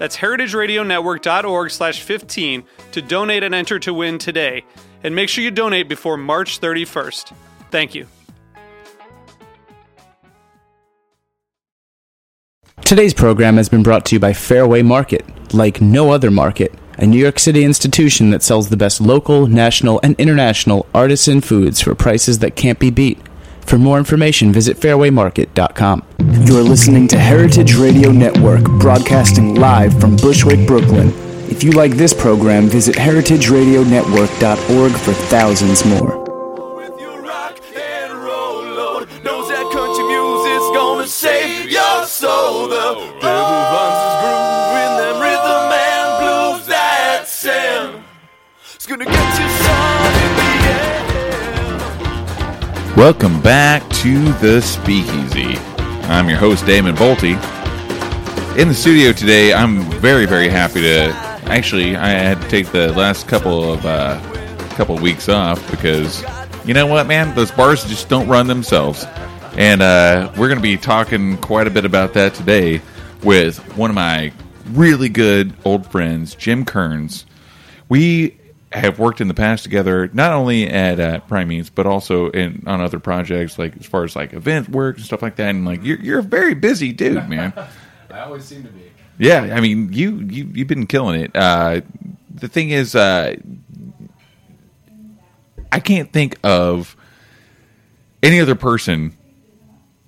That's heritageradionetwork.org slash 15 to donate and enter to win today. And make sure you donate before March 31st. Thank you. Today's program has been brought to you by Fairway Market, like no other market, a New York City institution that sells the best local, national, and international artisan foods for prices that can't be beat. For more information, visit fairwaymarket.com. You're listening to Heritage Radio Network, broadcasting live from Bushwick, Brooklyn. If you like this program, visit heritageradionetwork.org for thousands more. With your rock and roll load, knows that country music's gonna save your soul. The Welcome back to the Speakeasy. I'm your host, Damon Boelte. In the studio today, I'm very, very happy to. Actually, I had to take the last couple of uh, couple of weeks off because you know what, man, those bars just don't run themselves, and uh, we're going to be talking quite a bit about that today with one of my really good old friends, Jim Kearns. We have worked in the past together, not only at uh, Prime's, but also in on other projects, like as far as like event work and stuff like that. And like you're you're a very busy dude, man. I always seem to be. yeah, I mean you you you've been killing it. Uh, the thing is, uh, I can't think of any other person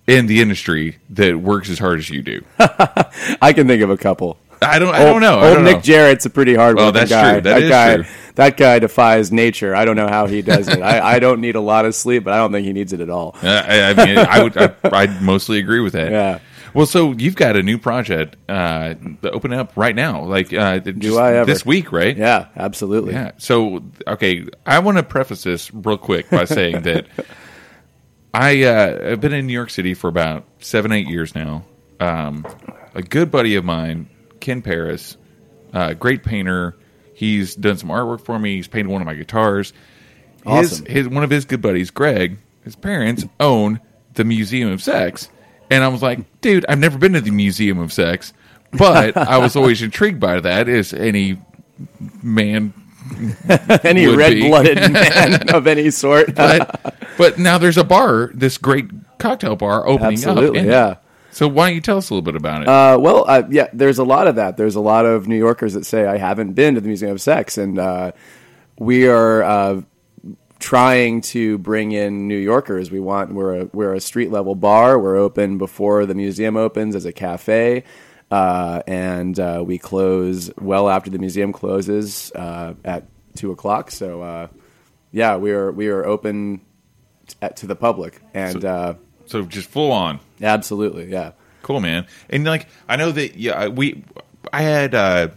in the industry that works as hard as you do. I can think of a couple. I don't. I don't know. I Old don't Nick know. Jarrett's a pretty hard Oh, working that's guy. true. That guy, true. that guy defies nature. I don't know how he does it. I, I don't need a lot of sleep, but I don't think he needs it at all. Uh, I, I mean, I would. I, I'd mostly agree with that. Yeah. Well, so you've got a new project uh, opening up right now, like uh, just I ever. this week, right? Yeah, absolutely. Yeah. So, okay, I want to preface this real quick by saying that I uh, have been in New York City for about seven, eight years now. Um, a good buddy of mine, Ken Paris, uh, great painter. He's done some artwork for me. He's painted one of my guitars. Awesome. His, his one of his good buddies, Greg, his parents own the Museum of Sex, and I was like, dude, I've never been to the Museum of Sex, but I was always intrigued by that. As any man Any red blooded man of any sort. but but now there's a bar, this great cocktail bar opening Absolutely, up. yeah. So why don't you tell us a little bit about it? Uh, well, uh, yeah, there's a lot of that. There's a lot of New Yorkers that say I haven't been to the Museum of Sex, and uh, we are uh, trying to bring in New Yorkers. We want we're a, we're a street level bar. We're open before the museum opens as a cafe, uh, and uh, we close well after the museum closes uh, at two o'clock. So, uh, yeah, we are we are open t- to the public, and uh, so just full on. absolutely, yeah. Cool, man. And like I know that yeah, we I had uh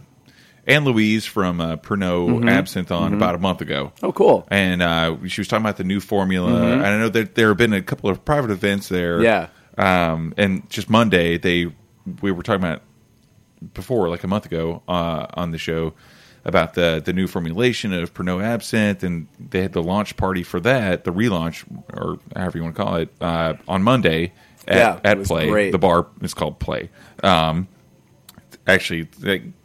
Anne Louise from uh, Pernod Absinthe on about a month ago. Oh, cool. And uh, she was talking about the new formula. And I know that there have been a couple of private events there. Yeah. Um, and just Monday, they we were talking about before, like a month ago, uh, on the show about the the new formulation of Pernod Absinthe, and they had the launch party for that, the relaunch or however you want to call it, uh, on Monday at, Yeah, at Play. great. The bar is called Play. Um, actually,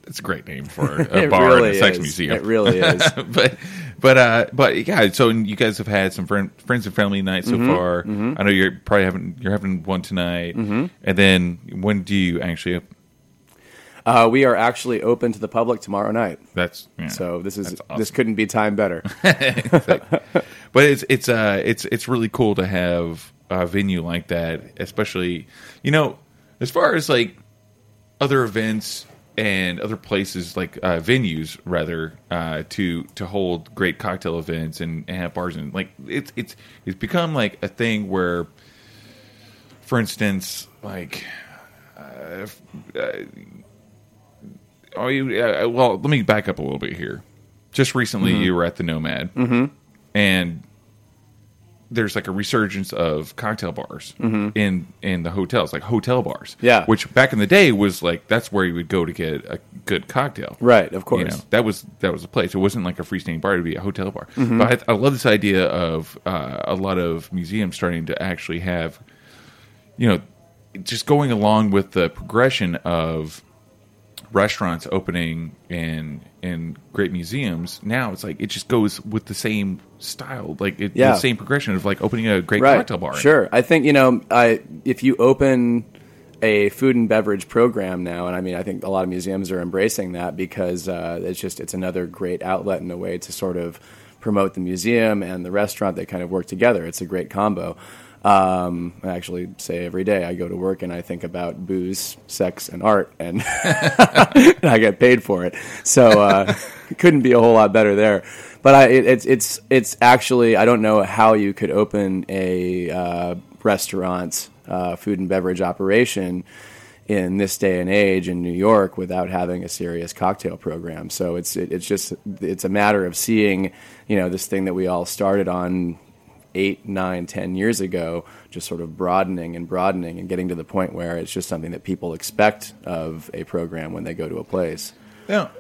it's a great name for a bar really and a sex is. museum. It really is. but but uh but yeah so you guys have had some friend, friends and family nights Mm-hmm, so far i know you're probably having you're having one tonight Mm-hmm. and then when do you actually Uh, we are actually open to the public tomorrow night. That's yeah, So this is awesome. this couldn't be time better. but it's it's uh it's it's really cool to have a venue like that, especially you know as far as like other events and other places like uh, venues rather uh, to to hold great cocktail events and, and have bars and like it's it's it's become like a thing where, for instance, like. Uh, uh, oh, you, uh, well, let me back up a little bit here. Just recently, you were at the NoMad, mm-hmm. and there's like a resurgence of cocktail bars in in the hotels, like hotel bars. Yeah. which back in the day was like that's where you would go to get a good cocktail. right, of course. You know, that was that was a place. It wasn't like a freestanding bar; to be a hotel bar. Mm-hmm. But I, I love this idea of uh, a lot of museums starting to actually have, you know, just going along with the progression of restaurants opening in in great museums. Now it's like it just goes with the same style, like it, Yeah. the same progression of like opening a great right. cocktail bar. Sure. I think you know, I if you open a food and beverage program now, and I mean, I think a lot of museums are embracing that because uh, it's just it's another great outlet in a way to sort of promote the museum and the restaurant. They kind of work together. It's a great combo. Um, I actually say every day I go to work and I think about booze, sex, and art, and, and I get paid for it. So uh, couldn't be a whole lot better there. But I, it, it's it's it's actually I don't know how you could open a uh, restaurant, uh, food and beverage operation in this day and age in New York without having a serious cocktail program. So it's it, it's just it's a matter of seeing you know this thing that we all started on eight, nine, ten years ago, just sort of broadening and broadening and getting to the point where it's just something that people expect of a program when they go to a place. Now,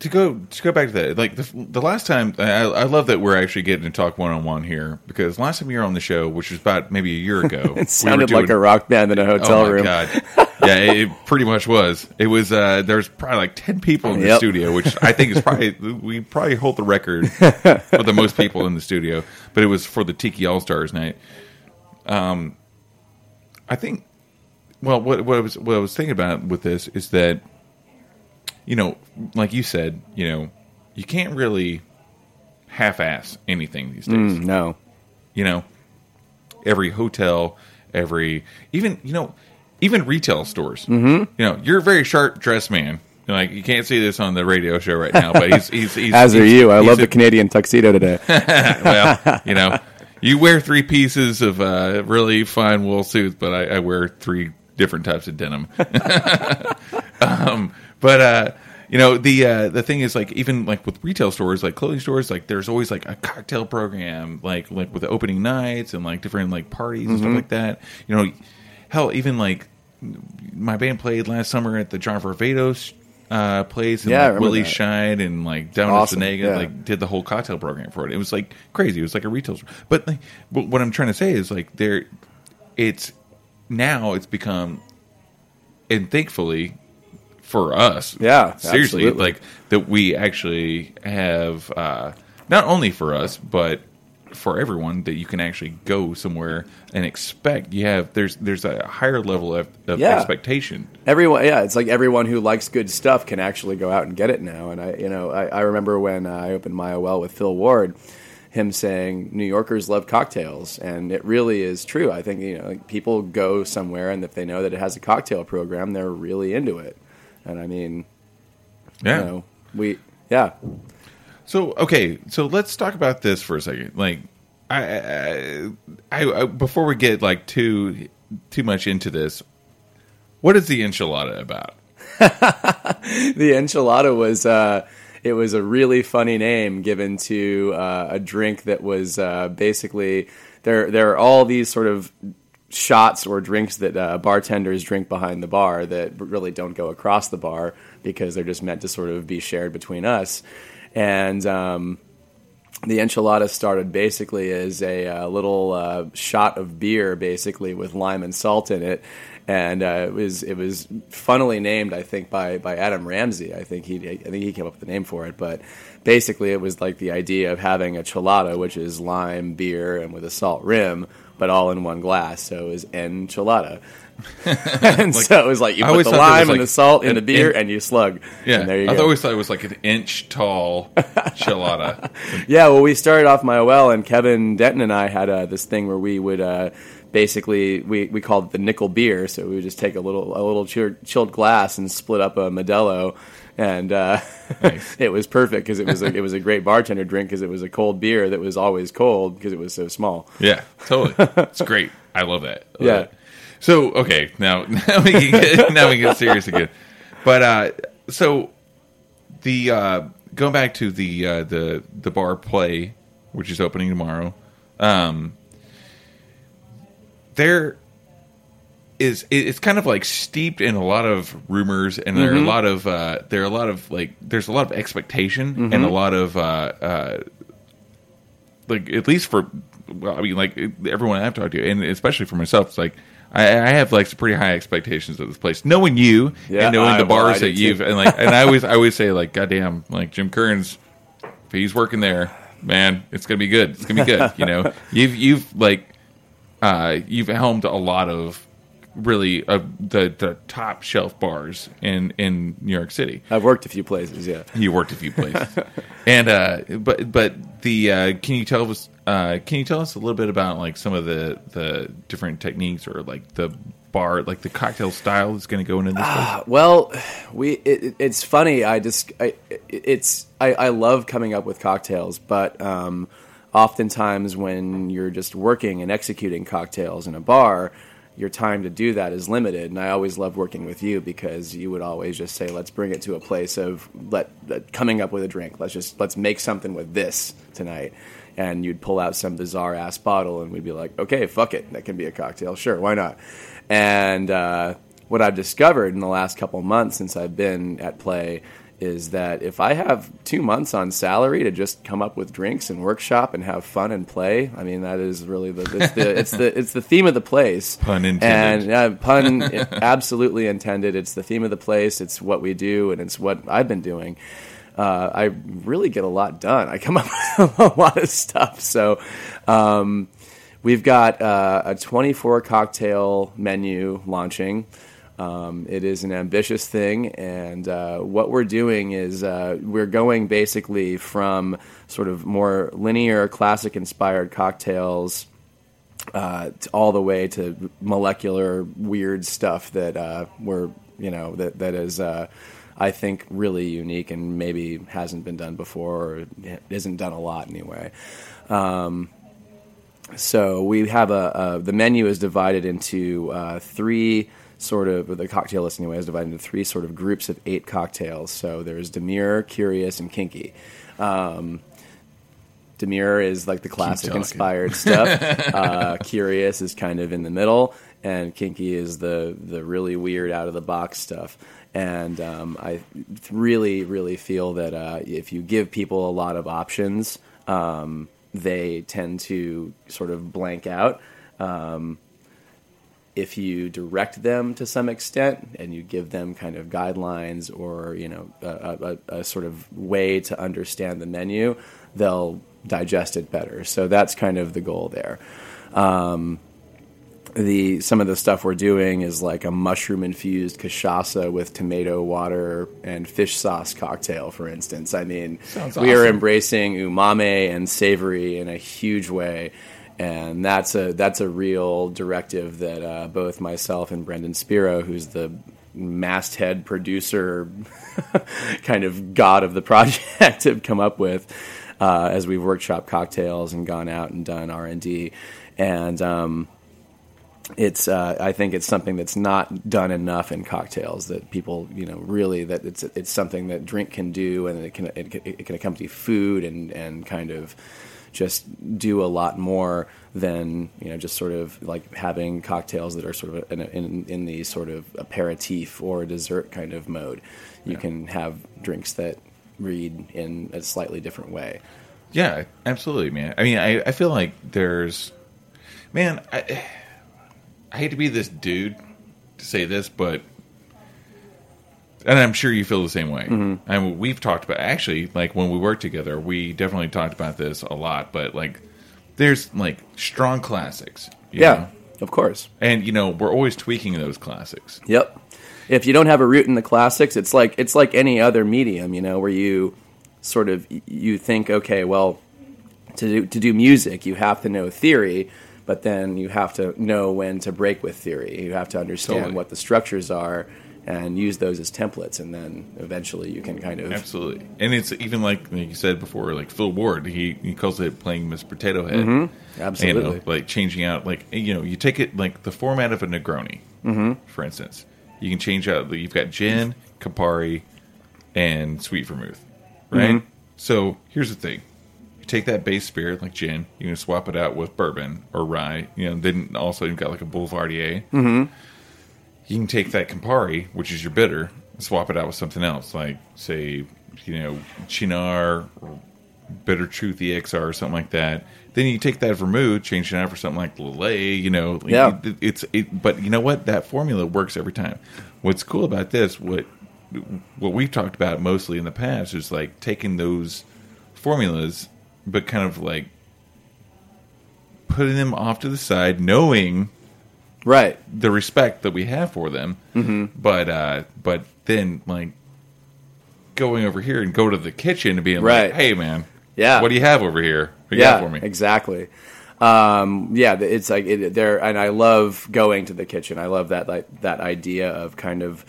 to go to go back to that, like the, the last time, I, I love that we're actually getting to talk one on one here because last time you were on the show, which was about maybe a year ago, It sounded like a rock band in a oh, hotel oh my room. god, yeah, it, pretty much was. It was. Uh, there's probably like ten people in the Yep. studio, which I think is probably we probably hold the record for the most people in the studio. But it was for the Tiki All Stars night. Um, I think. Well, what, what I was what I was thinking about with this is that, you know, like you said, you know, you can't really half-ass anything these days Mm, no. you know every hotel every even you know even retail stores mm-hmm. you know you're a very sharp dressed man like you can't see this on the radio show right now but he's he's, he's As are you. I love a- the Canadian tuxedo today. well you know you wear three pieces of uh, really fine wool suits but I, I wear three different types of denim um, but uh, you know the uh, the thing is like even like with retail stores like clothing stores like there's always like a cocktail program like like with opening nights and like different like parties and Mm-hmm. stuff like that you know hell even like my band played last summer at the John Varvatos uh, place and Yeah, like Willie that. Shine and like down Awesome, yeah. like did the whole cocktail program for it. It was like crazy. It was like a retail store. But like, what I'm trying to say is like there, it's now it's become, and thankfully for us, Yeah, seriously, absolutely. like that we actually have uh, not only for us but for everyone that you can actually go somewhere and expect you have there's there's a higher level of, of Yeah. expectation Everyone, yeah, it's like everyone who likes good stuff can actually go out and get it now. And I, you know, I, I remember when uh, I opened Mayahuel with Phil Ward, him saying New Yorkers love cocktails, and it really is true. I think you know, like people go somewhere, and if they know that it has a cocktail program, they're really into it. And I mean, yeah you know, we, yeah, So okay, so let's talk about this for a second. Like, I, I, I, before we get like too too much into this, what is the enchilada about? the enchilada was uh, it was a really funny name given to uh, a drink that was uh, basically there there are all these sort of shots or drinks that uh, bartenders drink behind the bar that really don't go across the bar because they're just meant to sort of be shared between us and um, the enchilada started basically as a uh, little uh, shot of beer, basically with lime and salt in it, and uh, it was it was funnily named, I think, by by Adam Ramsey. I think he I think he came up with the name for it, but basically it was like the idea of having a chelada, which is lime beer and with a salt rim, but all in one glass. So it was enchilada. and so it was like you I put the lime like and the salt in the beer, in- and you slug. Yeah, and there you I go. always thought it was like an inch tall chilada. Yeah, well, we started off Mayahuel, and Kevin Denton and I had uh, this thing where we would uh, basically we, we called it the nickel beer. So we would just take a little a little chilled, chilled glass and split up a Modelo, and uh, Nice. it was perfect because it was a, it was a great bartender drink because it was a cold beer that was always cold because it was so small. Yeah, totally. It's great. I love that. I love Yeah. it. So okay, now now we can get now we get serious again. But uh, so the uh, going back to the uh, the the bar play, which is opening tomorrow. Um, there is it's kind of like steeped in a lot of rumors, and there are a lot of uh, there are a lot of like there's a lot of expectation and a lot of uh, uh, like at least for well, I mean like everyone I've talked to, and especially for myself, it's like I, I have like some pretty high expectations of this place, knowing you Yeah, and knowing I- the bars do that you've too. and like and I always I always say like goddamn like Jim Kearns, if he's working there, man, it's gonna be good. It's gonna be good. You know, you've you've like uh, you've helmed a lot of really uh, the the top shelf bars in in New York City. I've worked a few places, yeah. You worked a few places, and uh, but but the uh, can you tell us uh, can you tell us a little bit about like some of the the different techniques or like the bar like the cocktail style that's going to go into this place? Well, we it, it's funny. I just I, it's I, I love coming up with cocktails, but um, oftentimes when you're just working and executing cocktails in a bar, your time to do that is limited. And I always love working with you because you would always just say, "Let's bring it to a place of let, let coming up with a drink. Let's just let's make something with this tonight." And you'd pull out some bizarre ass bottle, and we'd be like, "Okay, fuck it, that can be a cocktail. Sure, why not?" And uh, what I've discovered in the last couple months since I've been at Play is that if I have two months on salary to just come up with drinks and workshop and have fun and play, I mean that is really the it's the it's the, it's the theme of the place. Pun intended. And uh, pun absolutely intended. It's the theme of the place. It's what we do, and it's what I've been doing. Uh, I really get a lot done. I come up with a lot of stuff. So. Um, We've got uh, a 24 cocktail menu launching. Um, it is an ambitious thing, and uh, what we're doing is uh, we're going basically from sort of more linear, classic inspired cocktails uh, all the way to molecular, weird stuff that uh, we're, you know, that, that is. Uh, I think really unique and maybe hasn't been done before or isn't done a lot anyway. So we have a, a the menu is divided into uh, three sort of the cocktail list anyway is divided into three sort of groups of eight cocktails. So there's demure, curious, and kinky. Um, demure is like the classic inspired stuff. uh, curious is kind of in the middle, and kinky is the the really weird out of the box stuff. And um, I really, really feel that uh, if you give people a lot of options, um, they tend to sort of blank out. Um, if you direct them to some extent and you give them kind of guidelines or you know a, a, a sort of way to understand the menu, they'll digest it better. So that's kind of the goal there. Um, the some of the stuff we're doing is like a mushroom infused cachaça with tomato water and fish sauce cocktail, for instance. I mean, Sounds we are embracing umami and savory in a huge way, and that's a that's a real directive that uh, both myself and Brendan Spiro, who's the masthead producer, kind of god of the project, have come up with uh, as we've workshopped cocktails and gone out and done R and D, and um, it's uh, I think it's something that's not done enough in cocktails that people you know really that it's it's something that drink can do and it can it, it can accompany food and and kind of just do a lot more than you know just sort of like having cocktails that are sort of in, in, in the sort of aperitif or dessert kind of mode. You can have drinks that read in a slightly different way. Yeah, absolutely, man. I mean, I, I feel like there's, man, I, I hate to be this dude to say this, but, and I'm sure you feel the same way. Mm-hmm. And we've talked about actually, like when we worked together, we definitely talked about this a lot. But like, there's like strong classics. you Yeah, know? of course. and you know we're always tweaking those classics. Yep. If you don't have a root in the classics, it's like it's like any other medium, you know, where you sort of you think, okay, well, to do, to do music, you have to know theory, but then you have to know when to break with theory. You have to understand Totally. what the structures are and use those as templates, and then eventually you can kind of Absolutely, and it's even like, like you said before, like Phil Ward, he he calls it playing Miss Potato Head. Mm-hmm. Absolutely. you know, like changing out, like you know, you take it like the format of a Negroni, mm-hmm. for instance. You can change out. You've got gin, Campari, and sweet vermouth, right? Mm-hmm. So here's the thing: you take that base spirit like gin, you can swap it out with bourbon or rye. You know, then also you've got like a Boulevardier. You can take that Campari, which is your bitter, and swap it out with something else, like say, you know, Cynar, or Bitter Truth EXR, or something like that. Then you take that vermouth, change it out for something like Lillet, you know. Yeah. it- it's it, but you know what? That formula works every time. What's cool about this, what what we've talked about mostly in the past, is like taking those formulas, but kind of like putting them off to the side, knowing right. the respect that we have for them, Mm-hmm. but uh, but then like going over here and go to the kitchen and being Right. like, "Hey, man, Yeah. what do you have over here? What yeah, for me?" exactly. Um, yeah, it's like it, there, and I love going to the kitchen. I love that like that idea of kind of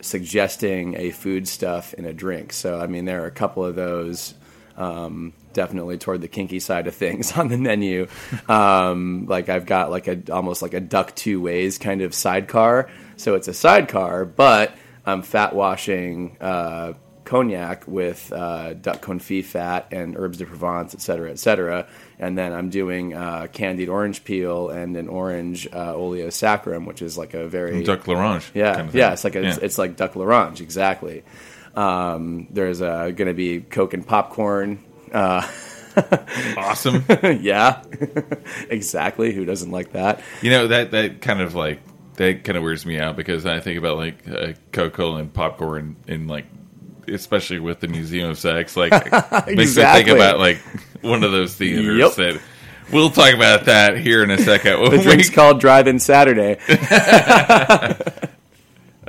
suggesting a food stuff in a drink. So I mean, there are a couple of those. Um, definitely toward the kinky side of things on the menu. Um, like I've got like a almost like a duck two ways kind of sidecar. So it's a sidecar, but I'm fat washing uh, cognac with uh, duck confit fat and herbs de Provence, et cetera, et cetera. And then I'm doing uh, candied orange peel and an orange uh, oleo saccharum, which is like a very Duck l'orange. yeah, kind of yeah. It's like a, Yeah. it's, it's like duck l'orange, exactly. Um, there's uh, going to be Coke and popcorn. awesome. yeah, exactly. Who doesn't like that? you know that that kind of like that kind of weirds me out because I think about like uh, Coca Cola and popcorn and like. Especially with the Museum of Sex, like makes me think about like one of those theaters Yep. that we'll talk about that here in a second. The drink's called Drive-In Saturday.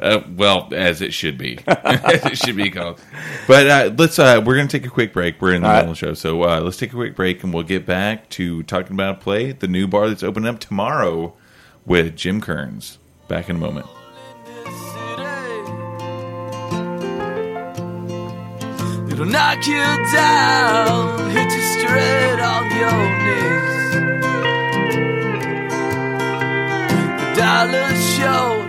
Uh, well, as it should be, as it should be called. But uh, let's. Uh, we're going to take a quick break. We're in the All middle right. of the show, so uh, let's take a quick break, and we'll get back to talking about play the new bar that's opening up tomorrow with Jim Kearns. Back in a moment. It'll knock you down, hit you straight on your knees. The dollar showed.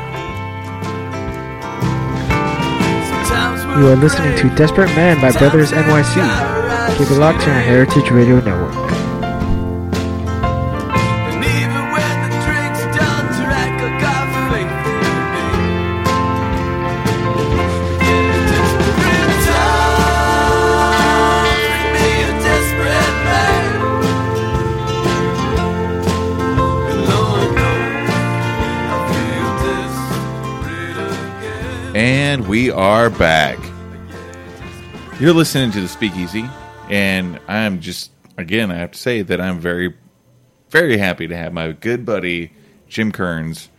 You are listening to Desperate Man by Brothers NYC. Keep it locked to our Heritage Radio Network. And even when the drink's done, drink a coffee for me. Desperate times make a desperate man. And Lord knows desperate again. And we are back. You're listening to the Speakeasy, and I'm just again I have to say that I'm very, very happy to have my good buddy Jim Kearns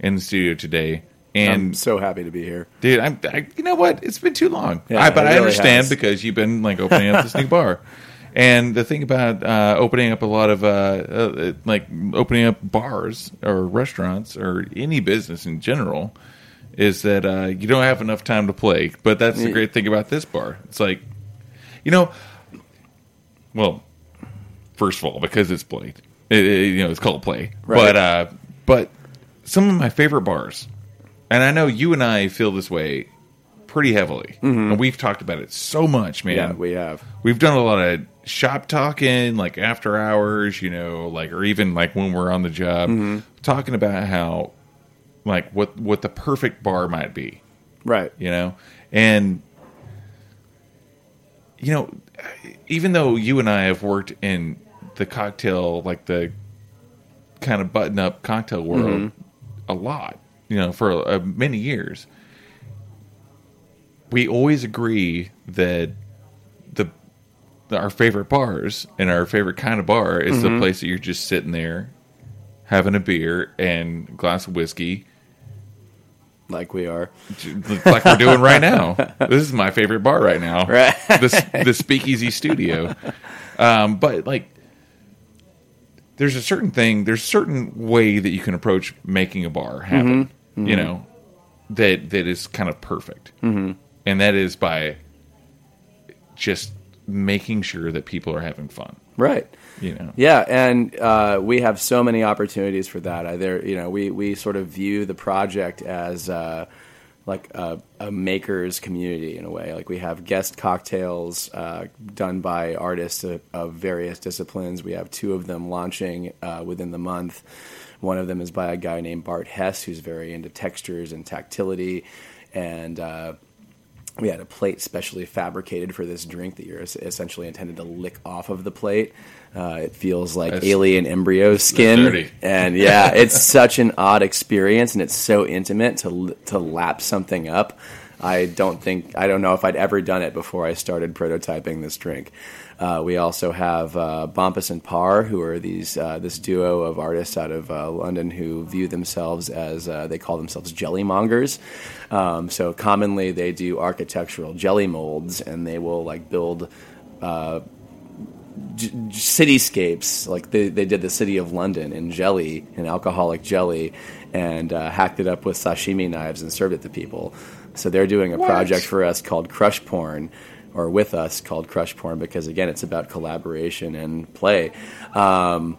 in the studio today. And I'm so happy to be here. Dude, I'm. I, you know what? It's been too long. Yeah, I, but I really understand has. because you've been like opening up this new bar, and the thing about uh, opening up a lot of uh, uh, like opening up bars or restaurants or any business in general is that uh, you don't have enough time to play. But that's the great thing about this bar. It's like, you know, well, first of all, because it's played, it, it- you know, it's called play. Right. But uh, but some of my favorite bars, and I know you and I feel this way pretty heavily, and we've talked about it so much, man. Mm-hmm. Yeah, we have. We've done a lot of shop talking like after hours, you know, like or even like when we're on the job, Mm-hmm. talking about how like what what the perfect bar might be, Right. you know, and you know, even though you and I have worked in the cocktail, like the kind of button up cocktail world a lot, you know, for uh, many years, we always agree that the our favorite bars and our favorite kind of bar is the place that you're just sitting there having a beer and a glass of whiskey Like we are. like we're doing right now. This is my favorite bar right now. Right. This the Speakeasy Studio. Um, but like, there's a certain thing. There's a certain way that you can approach making a bar happen. You know, that that is kind of perfect, mm-hmm. and that is by just making sure that people are having fun. Right. You know. Yeah, and uh, we have so many opportunities for that. I, there, you know, we, we sort of view the project as uh, like a, a makers community in a way. Like we have guest cocktails uh, done by artists of, of various disciplines. We have two of them launching uh, within the month. One of them is by a guy named Bart Hess, who's very into textures and tactility, and uh, we had a plate specially fabricated for this drink that you're essentially intended to lick off of the plate. Uh, it feels like That's- alien embryo skin, and yeah, it's such an odd experience, and it's so intimate to to lap something up. I don't think I don't know if I'd ever done it before I started prototyping this drink. Uh, we also have uh, Bompas and Parr, who are these uh, this duo of artists out of uh, London who view themselves as uh, they call themselves jelly mongers. Um, so commonly they do architectural jelly molds, and they will like build j- cityscapes. Like they, they did the city of London in jelly, in alcoholic jelly, and uh, hacked it up with sashimi knives and served it to people. So they're doing a project for us called Crush Porn, or with us called Crush Porn, because again, it's about collaboration and play. Um,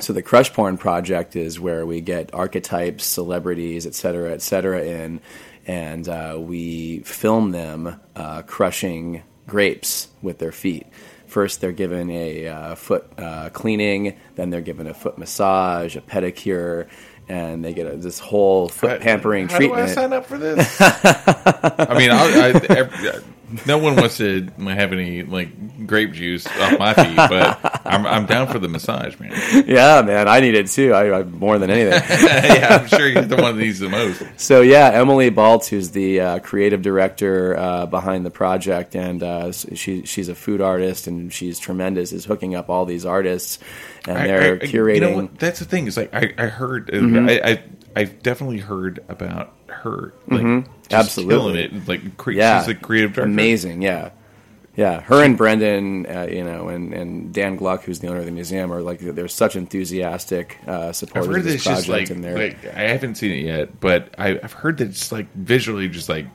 so the Crush Porn project is where we get archetypes, celebrities, et cetera, et cetera, in, and uh, we film them uh, crushing grapes with their feet. First, they're given a uh, foot uh, cleaning, then they're given a foot massage, a pedicure, and they get a, this whole foot pampering How treatment. do I sign up for this? I mean, I, I, every, no one wants to have any like grape juice off my feet, but I'm, I'm down for the massage, man. yeah, man, I need it too. I, I more than anything. yeah, I'm sure you're the one that needs the most. So yeah, Emilie Baltz, who's the uh, creative director uh, behind the project, and uh, she she's a food artist and she's tremendous. Is hooking up all these artists, and I- they're I- curating. You know what? That's the thing. Is like I, I heard. Mm-hmm. I, I I've definitely heard about her. Like, Mm-hmm. Absolutely. killing it. Like cre- yeah, she's the creative director. Amazing, yeah, yeah. Her and Brendan, uh, you know, and, and Dan Gluck, who's the owner of the museum, are like they're such enthusiastic uh, supporters of this project, like, and they're like I haven't seen it yet, but I, I've heard that it's like visually just like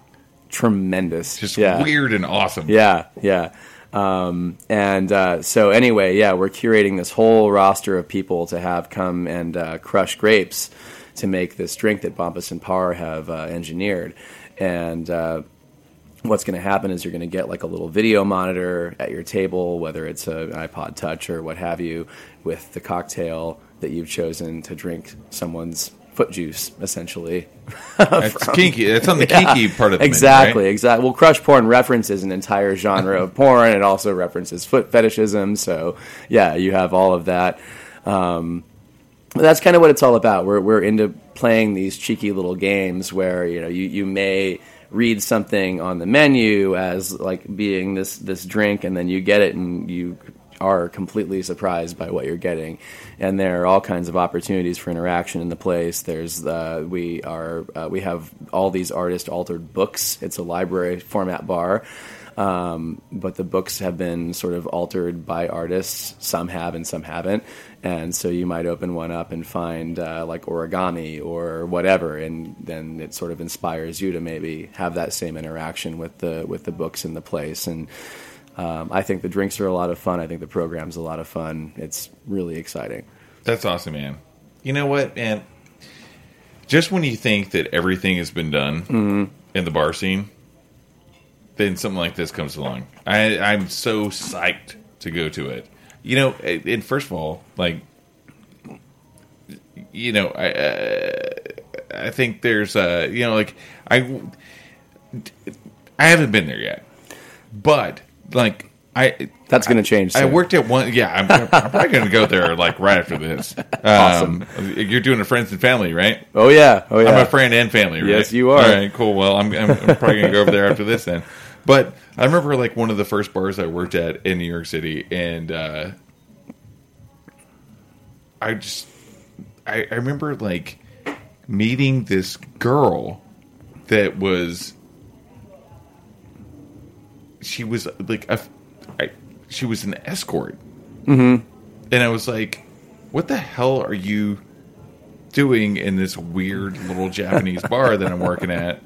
tremendous, just yeah. weird and awesome. Yeah, yeah. Um, and uh, so anyway, yeah, we're curating this whole roster of people to have come and uh, crush grapes to make this drink that Bompas and Parr have uh, engineered. And uh, what's going to happen is you're going to get like a little video monitor at your table, whether it's an iPod Touch or what have you, with the cocktail that you've chosen to drink someone's foot juice, essentially. It's kinky. It's on the kinky part of the exactly, right? exactly. Well, crush porn references an entire genre of porn. It also references foot fetishism. So, yeah, you have all of that. Um, that's kind of what it's all about. We're we're into playing these cheeky little games where you know you, you may read something on the menu as like being this this drink, and then you get it and you are completely surprised by what you're getting. And there are all kinds of opportunities for interaction in the place. There's uh, we are uh, we have all these artist altered books. It's a library format bar. Um, but the books have been sort of altered by artists. Some have and some haven't. And so you might open one up and find uh, like origami or whatever, and then it sort of inspires you to maybe have that same interaction with the with the books in the place. And um, I think the drinks are a lot of fun. I think the program's a lot of fun. It's really exciting. That's awesome, man. You know what, man? Just when you think that everything has been done Mm-hmm. in the bar scene, then something like this comes along. I, I'm so psyched to go to it. You know, and first of all, like, you know, I uh, I think there's uh, you know, like I I haven't been there yet, but like I That's going to change. I soon. worked at one. Yeah, I'm, I'm probably going to go there like right after this. Um, You're doing a friends and family, right? Oh yeah. Oh yeah. I'm a friend and family, right? Yes, you are. All right, cool. Well, I'm, I'm, I'm probably going to go over there after this then. But I remember like one of the first bars I worked at in New York City, and uh, I just I, I remember like meeting this girl that was she was like a I, she was an escort. Mm-hmm. and i was like what the hell are you doing in this weird little japanese bar that i'm working at?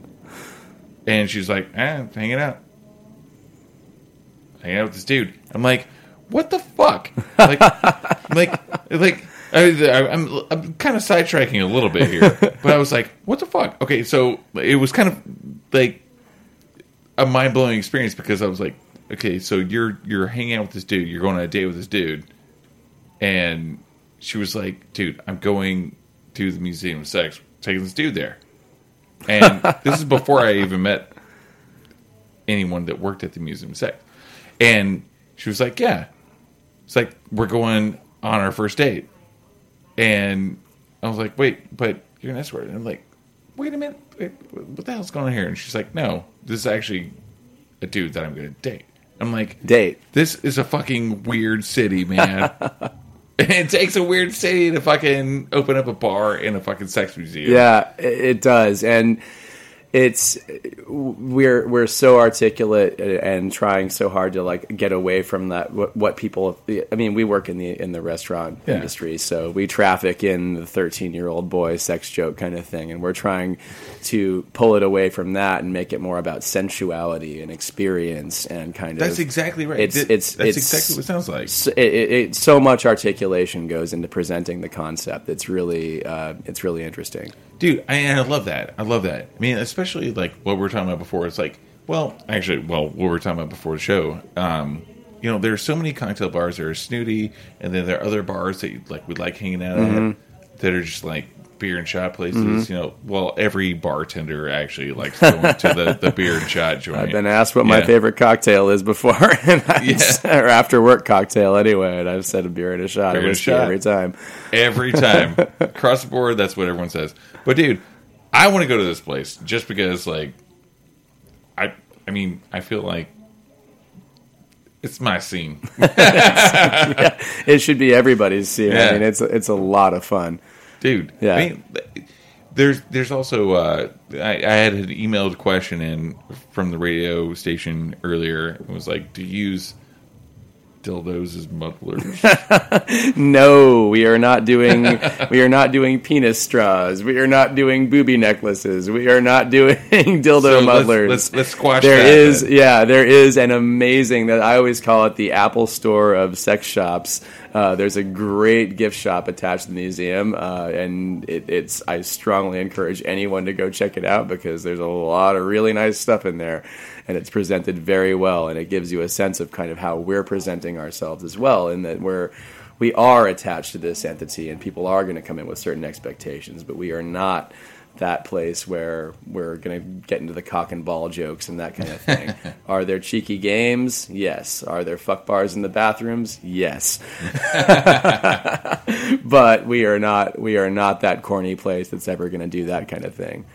And she's like eh, hanging out hanging out with this dude. I'm like what the fuck? Like like like I, I- I'm I'm kind of sidetracking a little bit here, but I was like, "What the fuck?" Okay, so it was kind of like a mind blowing experience because I was like, "Okay, so you're you're hanging out with this dude, you're going on a date with this dude," and she was like, "Dude, I'm going to the Museum of Sex, taking this dude there," and this is before I even met anyone that worked at the Museum of Sex, and she was like, "Yeah." It's like we're going on our first date, and I was like, "Wait, but you're an escort." And I'm like, "Wait a minute, wait, what the hell's going on here?" And she's like, "No, this is actually a dude that I'm going to date." I'm like, Date. This is a fucking weird city, man." it takes a weird city to fucking open up a bar in a fucking sex museum. Yeah, it does, and it's we're we're so articulate and trying so hard to like get away from that what, what people I mean we work in the in the restaurant Yeah. industry so we traffic in the 13 year old boy sex joke kind of thing and we're trying to pull it away from that and make it more about sensuality and experience and kind of That's exactly right. It's it's that's it's, exactly what it sounds like. s- It, it, it, so much articulation goes into presenting the concept. It's really uh, it's really interesting. dude I, I love that i love that i mean especially like what we were talking about before it's like well actually well what we were talking about before the show um you know there's so many cocktail bars that are snooty and then there are other bars that you like we like hanging out Mm-hmm. at that are just like beer and shot places you know well every bartender actually likes going to the, the beer and shot joint I've been asked what my favorite cocktail is before, and I Yeah. or after work cocktail anyway, and I've said a beer and a shot, Beer and a shot. every time. every time across the board that's what everyone says but dude i want to go to this place just because like i i mean i feel like it's my scene It should be everybody's scene. Yeah. I mean, it's it's a lot of fun. dude Yeah. I mean, there's there's also uh, I, I had an emailed question in from the radio station earlier it was like do you use dildos as muddlers No, we are not doing we are not doing penis straws. We are not doing booby necklaces. We are not doing dildo So let's- muddlers. let's- let's squash There that is then. yeah, there is an amazing that I always call it the Apple Store of sex shops. Uh, there's a great gift shop attached to the museum, uh, and it, it's I strongly encourage anyone to go check it out because there's a lot of really nice stuff in there, and it's presented very well, and it gives you a sense of kind of how we're presenting ourselves as well, in that we're we are attached to this entity, and people are going to come in with certain expectations, but we are not that place where we're going to get into the cock and ball jokes and that kind of thing. are there cheeky games? Yes. Are there fuck bars in the bathrooms? Yes. but we are not we are not that corny place that's ever going to do that kind of thing.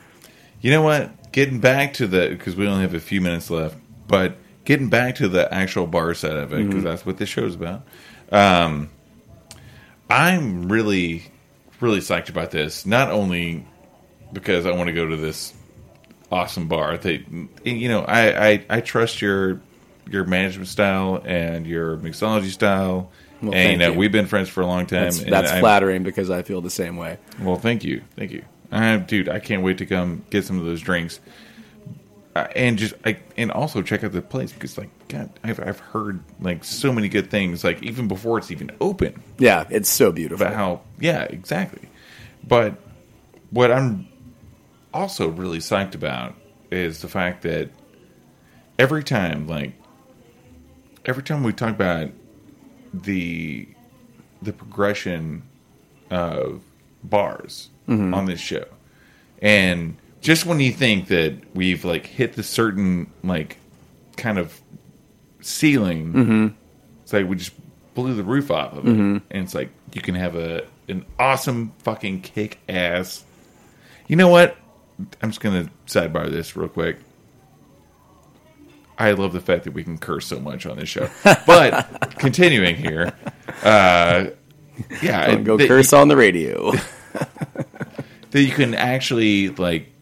You know what? Getting back to the because we only have a few minutes left, but getting back to the actual bar side of it because that's what this show's about. Um, I'm really, really psyched about this. Not only because I want to go to this awesome bar. That you know, I, I I trust your your management style and your mixology style. Well, and you know, you. we've been friends for a long time. That's, and that's flattering because I feel the same way. well, thank you, thank you, uh, dude. I can't wait to come get some of those drinks, uh, and just I, and also check out the place because, like, God, I've I've heard like so many good things, like even before it's even open, Yeah, it's so beautiful. about how yeah, exactly. But what I'm also really psyched about is the fact that every time, like, every time we talk about the the progression of bars Mm-hmm. on this show, and just when you think that we've like hit the certain like kind of ceiling, Mm-hmm. it's like we just blew the roof off of it, and it's like you can have a an awesome fucking kick ass. You know what? I'm just gonna sidebar this real quick. I love the fact that we can curse so much on this show. But continuing here, uh, yeah, Don't go that curse on the radio. that you can actually like.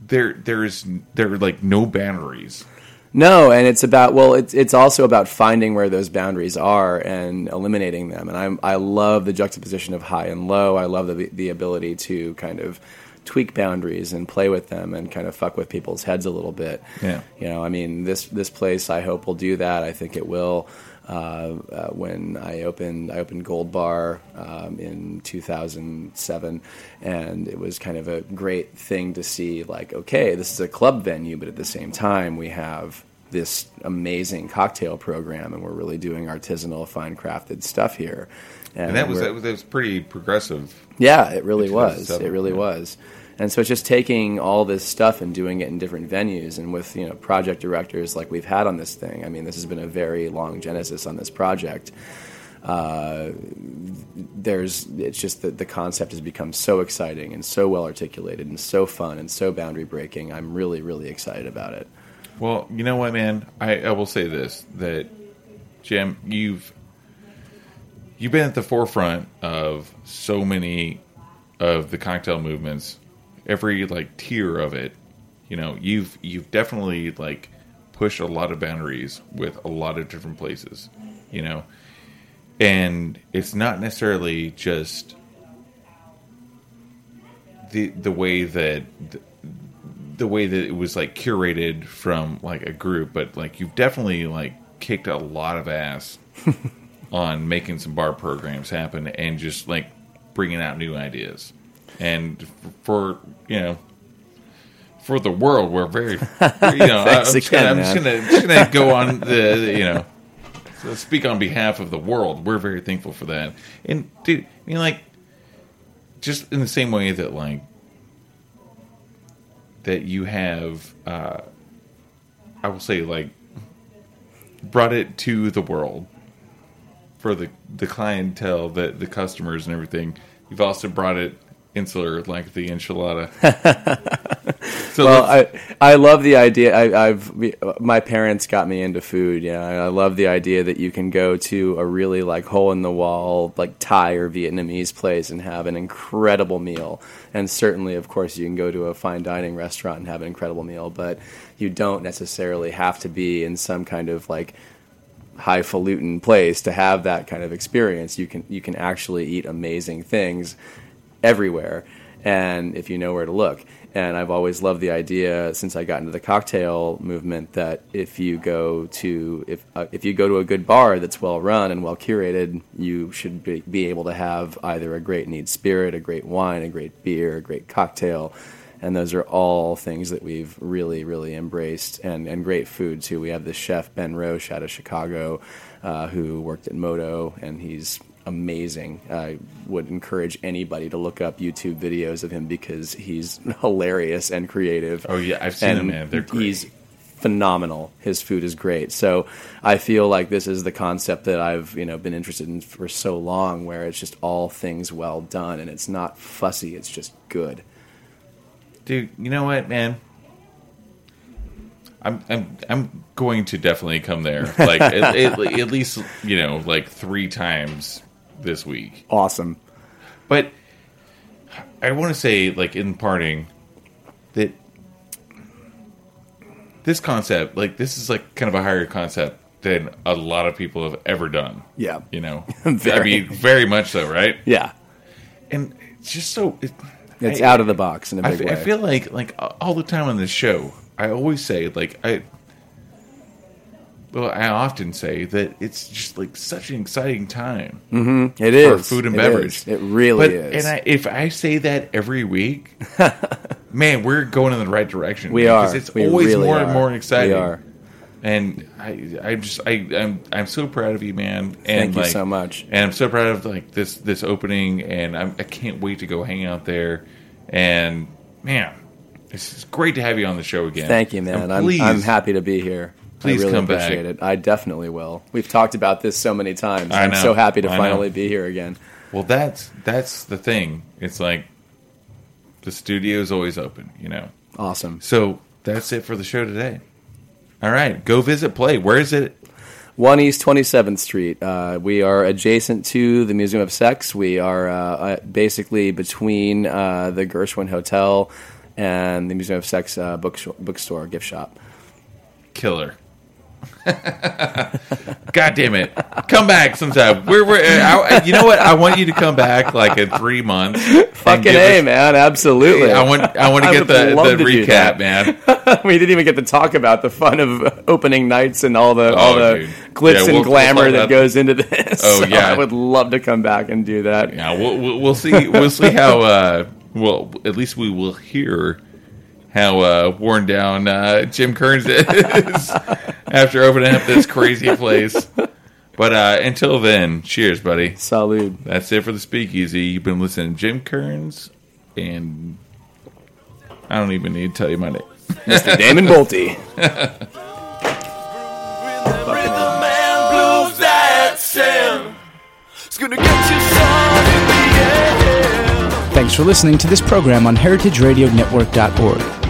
There, there's there are like no boundaries. No, and it's about well, it's it's also about finding where those boundaries are and eliminating them. And I'm I love the juxtaposition of high and low. I love the the ability to kind of tweak boundaries and play with them and kind of fuck with people's heads a little bit. Yeah. You know, I mean, this this place I hope will do that. I think it will. Uh, uh, when I opened, I opened Gold Bar um, in 2007, and it was kind of a great thing to see. Like, okay, this is a club venue, but at the same time, we have this amazing cocktail program, and we're really doing artisanal, fine crafted stuff here. And that was that was, that was pretty progressive. yeah, it really was. It really yeah. was. And so it's just taking all this stuff and doing it in different venues and with, you know, project directors like we've had on this thing. I mean, this has been a very long genesis on this project. Uh, there's, it's just that the concept has become so exciting and so well articulated and so fun and so boundary breaking. I'm really, really excited about it. Well, you know what, man? I, I will say this that Jim, you've you've been at the forefront of so many of the cocktail movements, every like tier of it. You know, you've you've definitely like pushed a lot of boundaries with a lot of different places. You know, and it's not necessarily just the the way that the way that it was like curated from like a group, but like you've definitely like kicked a lot of ass on making some bar programs happen and just like bringing out new ideas. And for you know, for the world, we're very you know. I- I'm, Thanks just gonna, I'm just gonna just gonna go on the you know. So speak on behalf of the world. We're very thankful for that. And dude, I mean, like, just in the same way that like that you have uh I will say like brought it to the world for the the clientele, the the customers and everything. You've also brought it insular like the enchilada. so Well, I I love the idea. I, I've my parents got me into food. Yeah, I I love the idea that you can go to a really like hole in the wall like Thai or Vietnamese place and have an incredible meal. And certainly, of course, you can go to a fine dining restaurant and have an incredible meal. But you don't necessarily have to be in some kind of like highfalutin place to have that kind of experience. You can you can actually eat amazing things everywhere, and if you know where to look. And I've always loved the idea since I got into the cocktail movement that if you go to if uh, if you go to a good bar that's well run and well curated, you should be, be able to have either a great neat spirit, a great wine, a great beer, a great cocktail. And those are all things that we've really, really embraced, and, and great food too. We have this chef Ben Roche out of Chicago, uh, who worked at Moto, and he's amazing. I would encourage anybody to look up YouTube videos of him because he's hilarious and creative. Oh, yeah, I've seen and them, man. They're great. He's phenomenal. His food is great. So I feel like this is the concept that I've you know been interested in for so long, where it's just all things well done and it's not fussy. It's just good. dude, you know what, man? I'm I'm I'm going to definitely come there. Like at, at, at least you know like three times this week. Awesome. But I want to say, like in parting, that this concept, like this is like kind of a higher concept than a lot of people have ever done. Yeah. You know, I mean, very much so, right? Yeah. And it's just so. It, It's I- out of the box in a big I way. I feel like like all the time on this show, I always say like I. Well, I often say that it's just like such an exciting time mm-hmm. it is for food and It beverage. is. It really But- is. And I, if I say that every week, man, we're going in the right direction. we are. It's We always really more are. and more exciting. We are. and I, I just, I, I'm, I'm so proud of you, man. And Thank you so much. And I'm so proud of like this, this opening, and I'm, I can't wait to go hang out there. And man, it's great to have you on the show again. Thank you, man. I'm, I'm happy to be here. Please I really come back. appreciate it. I definitely will. We've talked about this so many times. I I'm know. so happy to I know. finally be here again. Well, that's that's the thing. It's like the studio is always open, you know. Awesome. So that's it for the show today. All right, go visit Play. Where is it? 1 East 27th Street. Uh, we are adjacent to the Museum of Sex. We are uh, uh, basically between uh, the Gershwin Hotel and the Museum of Sex uh, book bookstore, gift shop. Killer. God damn it! Come back sometime. We're, we're I, you know what? I want you to come back like in three months. Fucking A, us- man. Absolutely. I want I want to I get the, the to recap, man. we didn't even get to talk about the fun of opening nights and all the all Oh, the dude. glitz Yeah, and we'll- we'll glamour that goes into this. Oh, So yeah. I would love to come back and do that. Yeah, we'll, we'll, we'll see. We'll see how. Uh, well, at least we will hear how uh, worn down uh, Jim Kearns is after opening up this crazy place. But uh, until then, cheers, buddy. Salud. That's it for the Speakeasy. You've been listening to Jim Kearns, and I don't even need to tell you my name. Mr. Damon Boelte. Rhythm and blues that sound. It's gonna get you sun in the air. Thanks for listening to this program on heritageradionetwork.org.